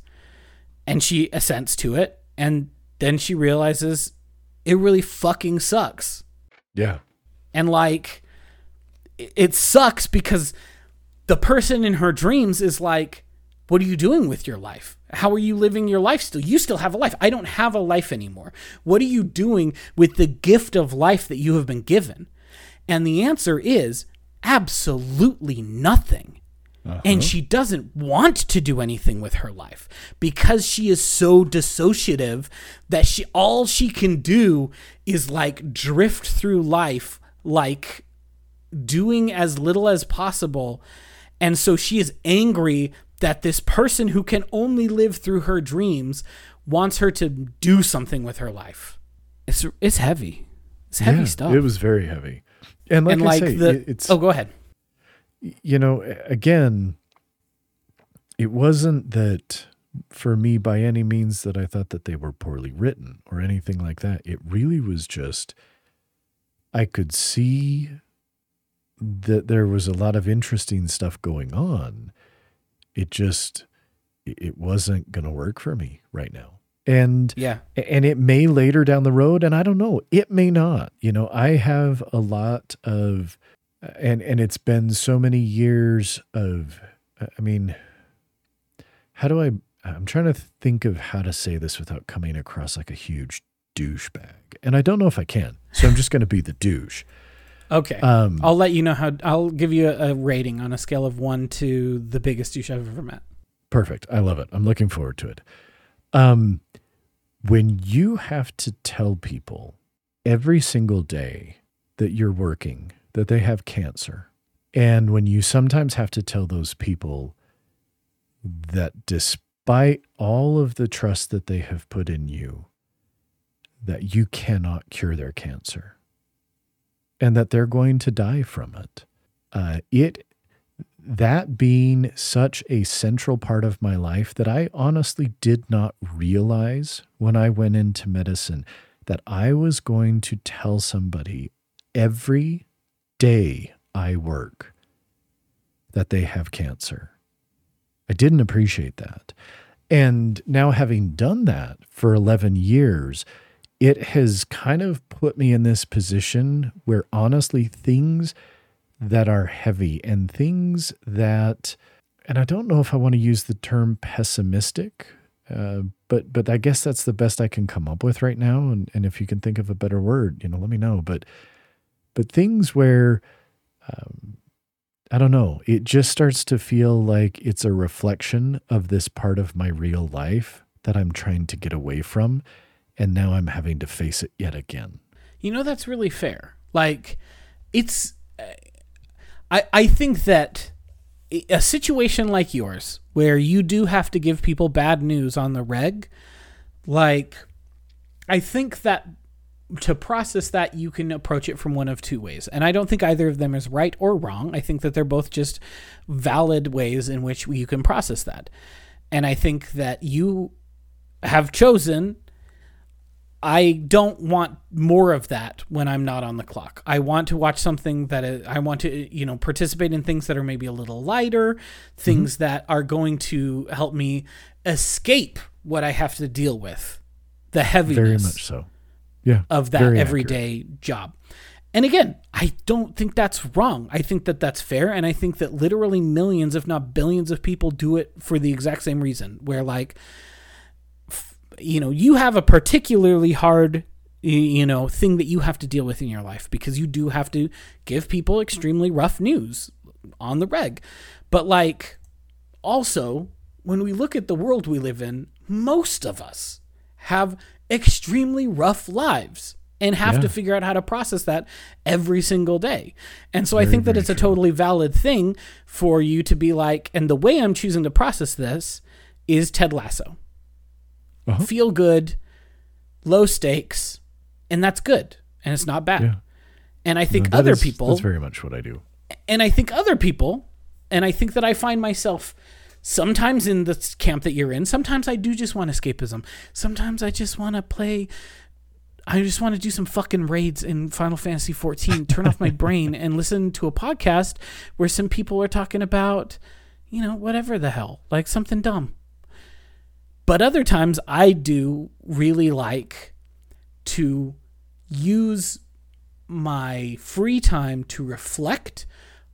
And she assents to it. And then she realizes it really fucking sucks. Yeah. And like, it- sucks because the person in her dreams is like, what are you doing with your life? How are you living your life still? You still have a life. I don't have a life anymore. What are you doing with the gift of life that you have been given? And the answer is absolutely nothing. And uh-huh. she doesn't want to do anything with her life because she is so dissociative that she all she can do is like drift through life like doing as little as possible. And so she is angry that this person who can only live through her dreams wants her to do something with her life. It's it's heavy. It's heavy Yeah, stuff. It was very heavy. And like and I like say, the it's Oh, go ahead. You know, again, it wasn't that for me by any means that I thought that they were poorly written or anything like that. It really was just, I could see that there was a lot of interesting stuff going on. It just, it wasn't going to work for me right now. And Yeah. and it may later down the road and i don't know it may not you know i have a lot of and and it's been so many years of i mean how do i i'm trying to think of how to say this without coming across like a huge douchebag and i don't know if i can so i'm just going to be the douche Okay. um I'll let you know how I'll give you a, a rating on a scale of 1 to the biggest douche I've ever met. Perfect. I love it. I'm looking forward to it. Um, when you have to tell people every single day that you're working that they have cancer, and when you sometimes have to tell those people that despite all of the trust that they have put in you, that you cannot cure their cancer and that they're going to die from it. Uh, it that being such a central part of my life that I honestly did not realize when I went into medicine that I was going to tell somebody every day I work that they have cancer. I didn't appreciate that. And now, having done that for 11 years, it has kind of put me in this position where honestly, things that are heavy and things that, and I don't know if I want to use the term pessimistic, uh, but but I guess that's the best I can come up with right now. And and if you can think of a better word, you know, let me know. But but things where um, I don't know, it just starts to feel like it's a reflection of this part of my real life that I'm trying to get away from, and now I'm having to face it yet again. You know that's really fair. Like it's I I think that a situation like yours where you do have to give people bad news on the reg like I think that to process that you can approach it from one of two ways and i don't think either of them is right or wrong i think that they're both just valid ways in which you can process that and i think that you have chosen I don't want more of that when I'm not on the clock. I want to watch something that is, I want to, you know, participate in things that are maybe a little lighter, things mm-hmm. that are going to help me escape what I have to deal with, the heaviness. Very much so. Yeah. Of that everyday accurate. job. And again, I don't think that's wrong. I think that that's fair. And I think that literally millions, if not billions of people do it for the exact same reason, where like, you know, you have a particularly hard you know thing that you have to deal with in your life because you do have to give people extremely rough news on the reg but like also when we look at the world we live in most of us have extremely rough lives and have yeah. to figure out how to process that every single day. And so very, I think that it's true. a totally valid thing for you to be like, and the way I'm choosing to process this is Ted Lasso uh-huh. feel good, low stakes, and that's good, and it's not bad. Yeah. And I think no, other is, people that's very much what I do. And I think other people, and I think that I find myself sometimes in the camp that you're in. Sometimes I do just want escapism. Sometimes I just want to play. I just want to do some fucking raids in Final Fantasy 14, turn off my brain and listen to a podcast where some people are talking about, you know, whatever the hell, like something dumb. But other times I do really like to use my free time to reflect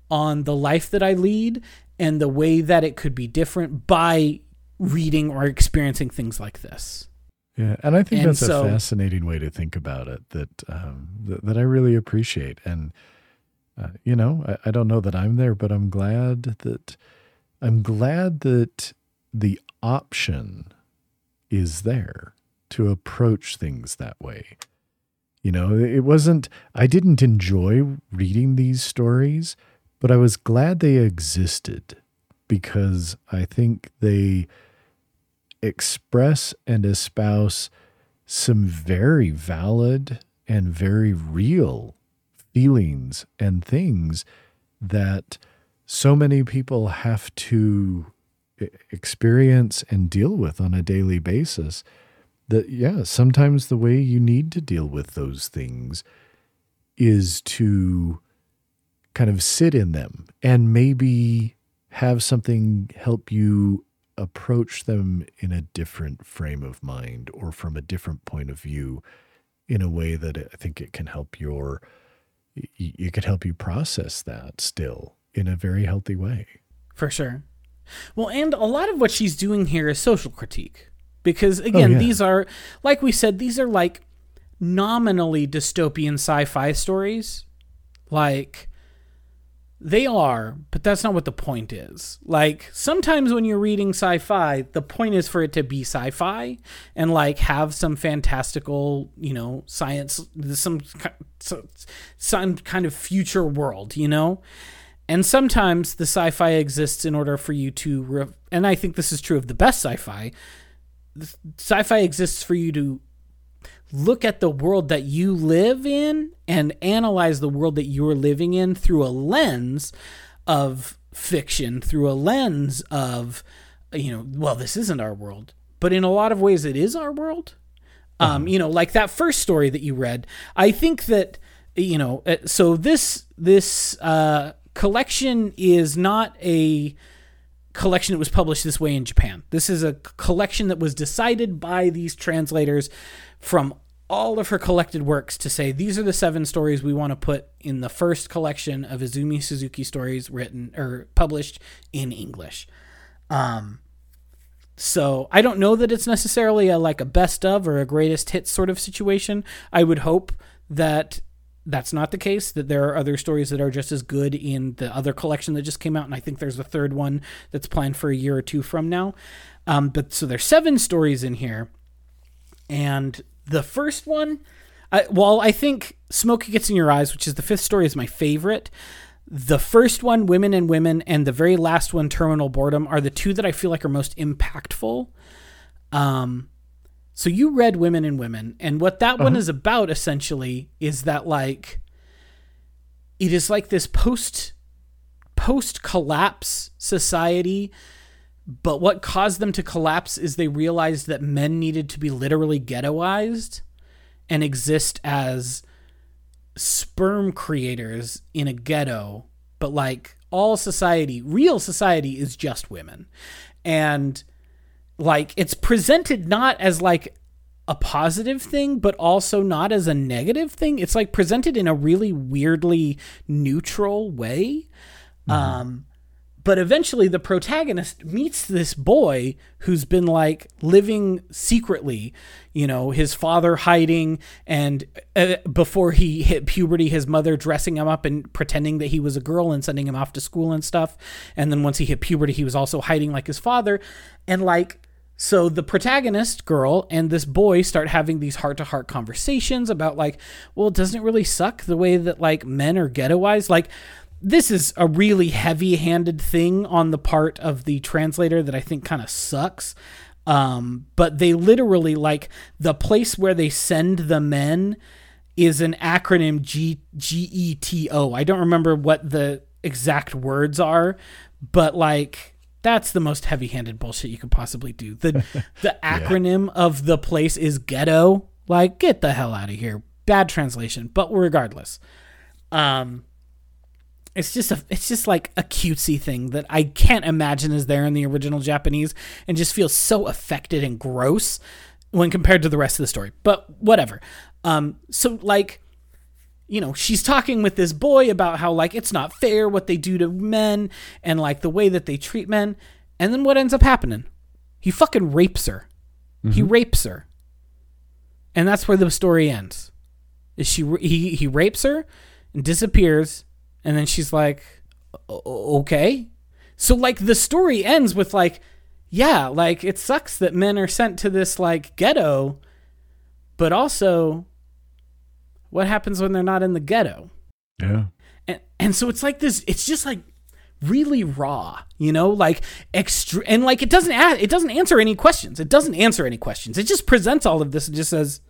on the life that I lead and the way that it could be different by reading or experiencing things like this. Yeah, and I think and that's so, a fascinating way to think about it. That um, th- that I really appreciate, and uh, you know, I, I don't know that I'm there, but I'm glad that I'm glad that the option is there to approach things that way. You know, it wasn't, I didn't enjoy reading these stories, but I was glad they existed because I think they express and espouse some very valid and very real feelings and things that so many people have to experience and deal with on a daily basis that yeah sometimes the way you need to deal with those things is to kind of sit in them and maybe have something help you approach them in a different frame of mind or from a different point of view in a way that I think it can help your it could help you process that still in a very healthy way. For sure. Well, and a lot of what she's doing here is social critique. Because again, oh, yeah. these are like we said, these are like nominally dystopian sci-fi stories. Like they are, but that's not what the point is. Like sometimes when you're reading sci-fi, the point is for it to be sci-fi and like have some fantastical, you know, science, some some kind of future world, you know. And sometimes the sci fi exists in order for you to, re- and I think this is true of the best sci fi. Sci fi exists for you to look at the world that you live in and analyze the world that you're living in through a lens of fiction, through a lens of, you know, well, this isn't our world. But in a lot of ways, it is our world. Um, uh-huh. Um, you know, like that first story that you read, I think that, you know, uh, so this, this, uh, collection is not a collection that was published this way in Japan. This is a collection that was decided by these translators from all of her collected works to say these are the seven stories we want to put in the first collection of Izumi Suzuki stories written or published in English. Um, so I don't know that it's necessarily a like a best of or a greatest hits sort of situation. I would hope that that's not the case. That there are other stories that are just as good in the other collection that just came out, and I think there's a third one that's planned for a year or two from now. Um, but so there's seven stories in here, and the first one, I, while I think Smoke Gets in Your Eyes, which is the fifth story, is my favorite. The first one, Women and Women, and the very last one, Terminal Boredom, are the two that I feel like are most impactful. Um, so you read Women and Women, and what that one is about essentially is that like it is like this post post collapse society but what caused them to collapse is they realized that men needed to be literally ghettoized and exist as sperm creators in a ghetto, but like all society, real society is just women. And like it's presented not as like a positive thing, but also not as a negative thing. It's like presented in a really weirdly neutral way. Um, but eventually the protagonist meets this boy who's been like living secretly you know his father hiding and uh, before he hit puberty his mother dressing him up and pretending that he was a girl and sending him off to school and stuff. And then once he hit puberty he was also hiding like his father. And like so the protagonist girl and this boy start having these heart-to-heart conversations about like well it doesn't it really suck the way that like men are ghettoized? Like this is a really heavy-handed thing on the part of the translator that I think kind of sucks. Um, but they literally like the place where they send the men is an acronym G G E T O. I don't remember what the exact words are, but like that's the most heavy-handed bullshit you could possibly do. The the acronym of the place is ghetto. Like get the hell out of here. Bad translation, but regardless. Um it's just a it's just like a cutesy thing that I can't imagine is there in the original Japanese and just feels so affected and gross when compared to the rest of the story. But whatever. Um so like you know, she's talking with this boy about how like it's not fair what they do to men and like the way that they treat men. And then what ends up happening? He fucking rapes her. He rapes her. And that's where the story ends. Is she he he rapes her and disappears and then she's like okay. So like the story ends with like yeah, like it sucks that men are sent to this like ghetto, but also what happens when they're not in the ghetto? Yeah. and and so it's like this it's just like really raw you know like extra and like it doesn't add it doesn't answer any questions it doesn't answer any questions it just presents all of this and just says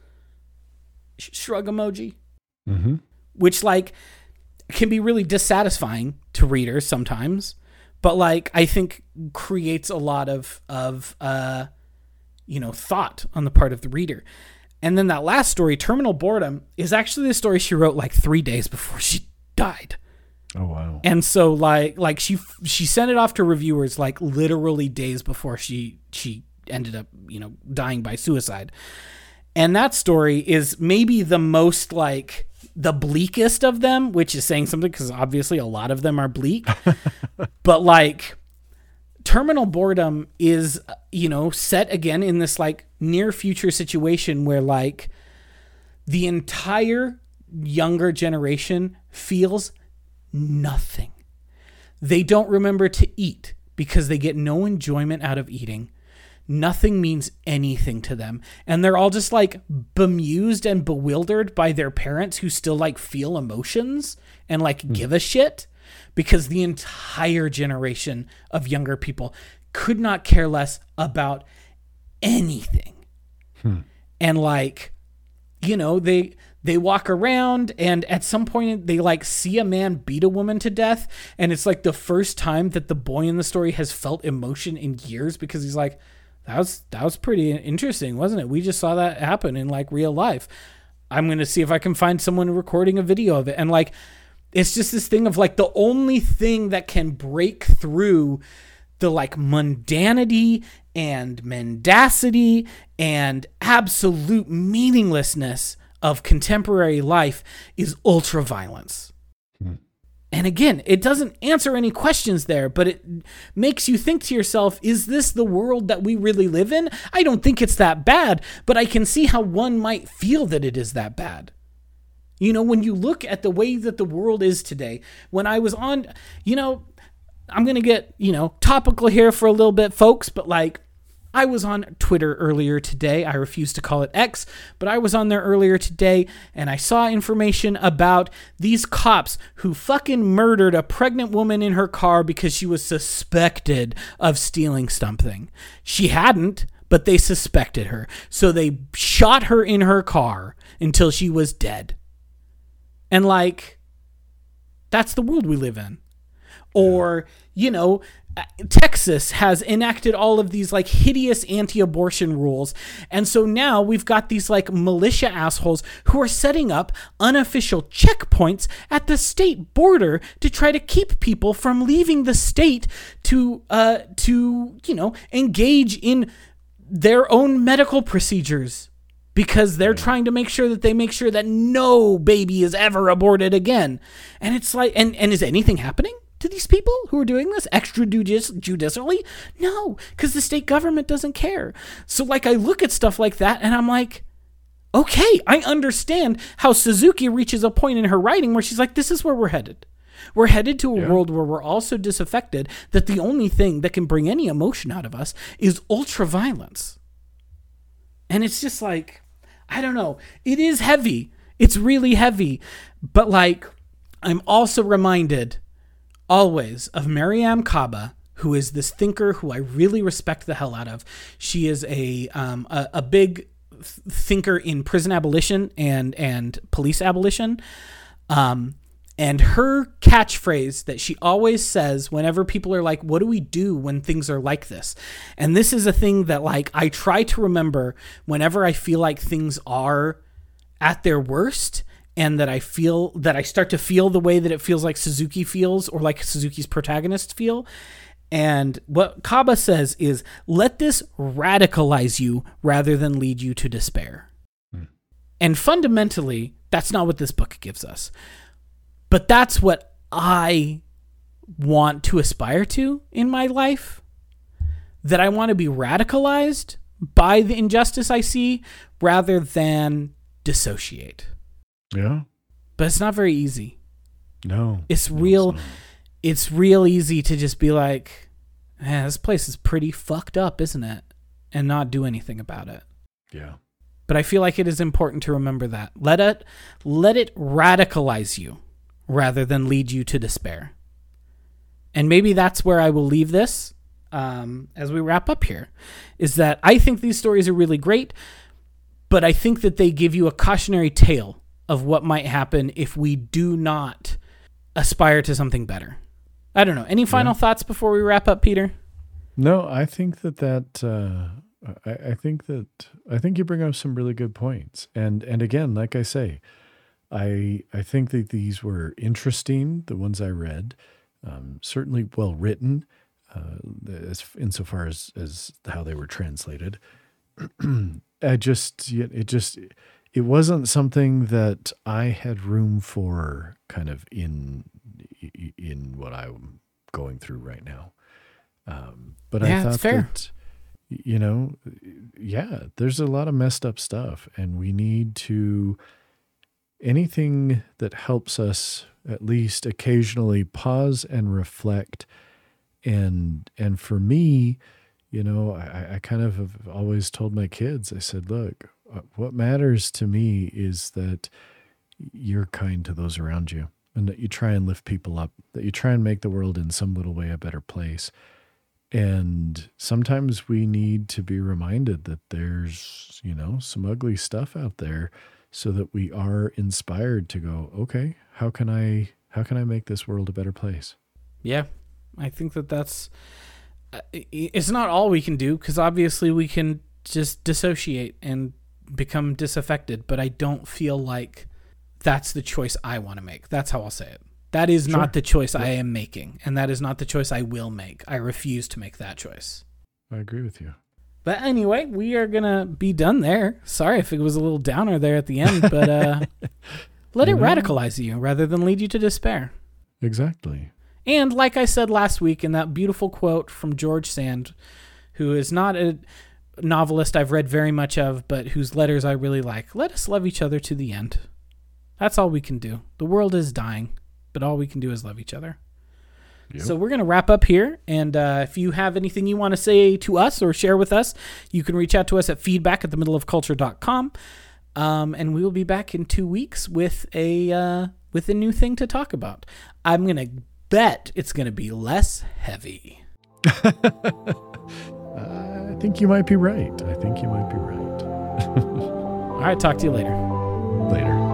sh- shrug emoji Mm-hmm. which like can be really dissatisfying to readers sometimes but like i think creates a lot of of uh you know thought on the part of the reader. And then that last story terminal boredom is actually the story she wrote like three days before she died. Oh wow. and so like like she she sent it off to reviewers like literally days before she she ended up you know dying by suicide. And that story is maybe the most like the bleakest of them which is saying something because obviously a lot of them are bleak but like terminal boredom is you know set again in this like near future situation where like the entire younger generation feels nothing. They don't remember to eat because they get no enjoyment out of eating. Nothing means anything to them. And they're all just like bemused and bewildered by their parents who still like feel emotions and like hmm. give a shit because the entire generation of younger people could not care less about anything. Hmm. And like you know they they walk around and at some point they like see a man beat a woman to death and it's like the first time that the boy in the story has felt emotion in years because he's like that was that was pretty interesting wasn't it? We just saw that happen in like real life. I'm going to see if i can find someone recording a video of it. And like it's just this thing of like the only thing that can break through the like mundanity and mendacity and absolute meaninglessness of contemporary life is ultraviolence. And again, it doesn't answer any questions there, but it makes you think to yourself, is this the world that we really live in? I don't think it's that bad, but I can see how one might feel that it is that bad. You know, when you look at the way that the world is today, when I was on, you know, I'm going to get, you know, topical here for a little bit, folks, but like, I was on Twitter earlier today. I refuse to call it X, but I was on there earlier today and I saw information about these cops who fucking murdered a pregnant woman in her car because she was suspected of stealing something. She hadn't, but they suspected her. So they shot her in her car until she was dead. And like, that's the world we live in. Or, you know, Texas has enacted all of these like hideous anti abortion rules. And so now we've got these like militia assholes who are setting up unofficial checkpoints at the state border to try to keep people from leaving the state to, uh, to, you know, engage in their own medical procedures because they're trying to make sure that they make sure that no baby is ever aborted again. And it's like, and, and is anything happening? To these people who are doing this extrajudicially? No, because the state government doesn't care. So, like, I look at stuff like that and I'm like, okay, I understand how Suzuki reaches a point in her writing where she's like, this is where we're headed. We're headed to a Yeah. world where we're all so disaffected that the only thing that can bring any emotion out of us is ultra violence. And it's just like, I don't know. It is heavy. It's really heavy. But like, I'm also reminded always of Mariame Kaba, who is this thinker who I really respect the hell out of. She is a um, a, a big thinker in prison abolition and and police abolition. Um, and her catchphrase that she always says whenever people are like, What do we do when things are like this? And this is a thing that, like, I try to remember whenever I feel like things are at their worst and that I feel that I start to feel the way that it feels like Suzuki feels or like Suzuki's protagonists feel. And what Kaba says is, let this radicalize you rather than lead you to despair. Hmm. And fundamentally, that's not what this book gives us. But that's what I want to aspire to in my life. That I want to be radicalized by the injustice I see rather than dissociate. Yeah. But it's not very easy. No. It's No, real not. it's real easy to just be like, "Man, this place is pretty fucked up, isn't it?" and not do anything about it. Yeah. But I feel like it is important to remember that. Let it let it radicalize you rather than lead you to despair. And maybe that's where I will leave this um, as we wrap up here. Is that I think these stories are really great, but I think that they give you a cautionary tale of what might happen if we do not aspire to something better. I don't know. Any final thoughts before we wrap up, Peter? No, I think that that uh, I, I think that I think you bring up some really good points, and and again, like I say, I I think that these were interesting. The ones I read, um, certainly well written, uh, as insofar as as how they were translated. I just yeah, it just it wasn't something that I had room for, kind of in in what I'm going through right now. Um, but Yeah, I thought fair. that you know, yeah, there's a lot of messed up stuff, and we need to anything that helps us at least occasionally pause and reflect. And and for me, you know, I, I kind of have always told my kids, I said, look, uh, what matters to me is that you're kind to those around you and that you try and lift people up, that you try and make the world in some little way a better place. And sometimes we need to be reminded that there's, you know, some ugly stuff out there so that we are inspired to go, okay, how can I how can I make this world a better place? Yeah, I think that that's it's not all we can do because obviously we can just dissociate and become disaffected, but I don't feel like that's the choice I want to make. That's how I'll say it. That is Sure. not the choice I am making, and that is not the choice I will make. I refuse to make that choice. I agree with you. But anyway, we are gonna be done there. Sorry if it was a little downer there at the end, but uh, let it radicalize you rather than lead you to despair. Exactly. And like I said last week in that beautiful quote from George Sand, who is not a novelist I've read very much of, but whose letters I really like, let us love each other to the end. That's all we can do. The world is dying, but all we can do is love each other. Yep. So we're going to wrap up here. And uh, if you have anything you want to say to us or share with us, you can reach out to us at feedback at the middle of culture.com. Um, and we will be back in two weeks with a uh, with a new thing to talk about. I'm going to bet it's going to be less heavy. I think you might be right. I think you might be right. All right, talk to you later. Later.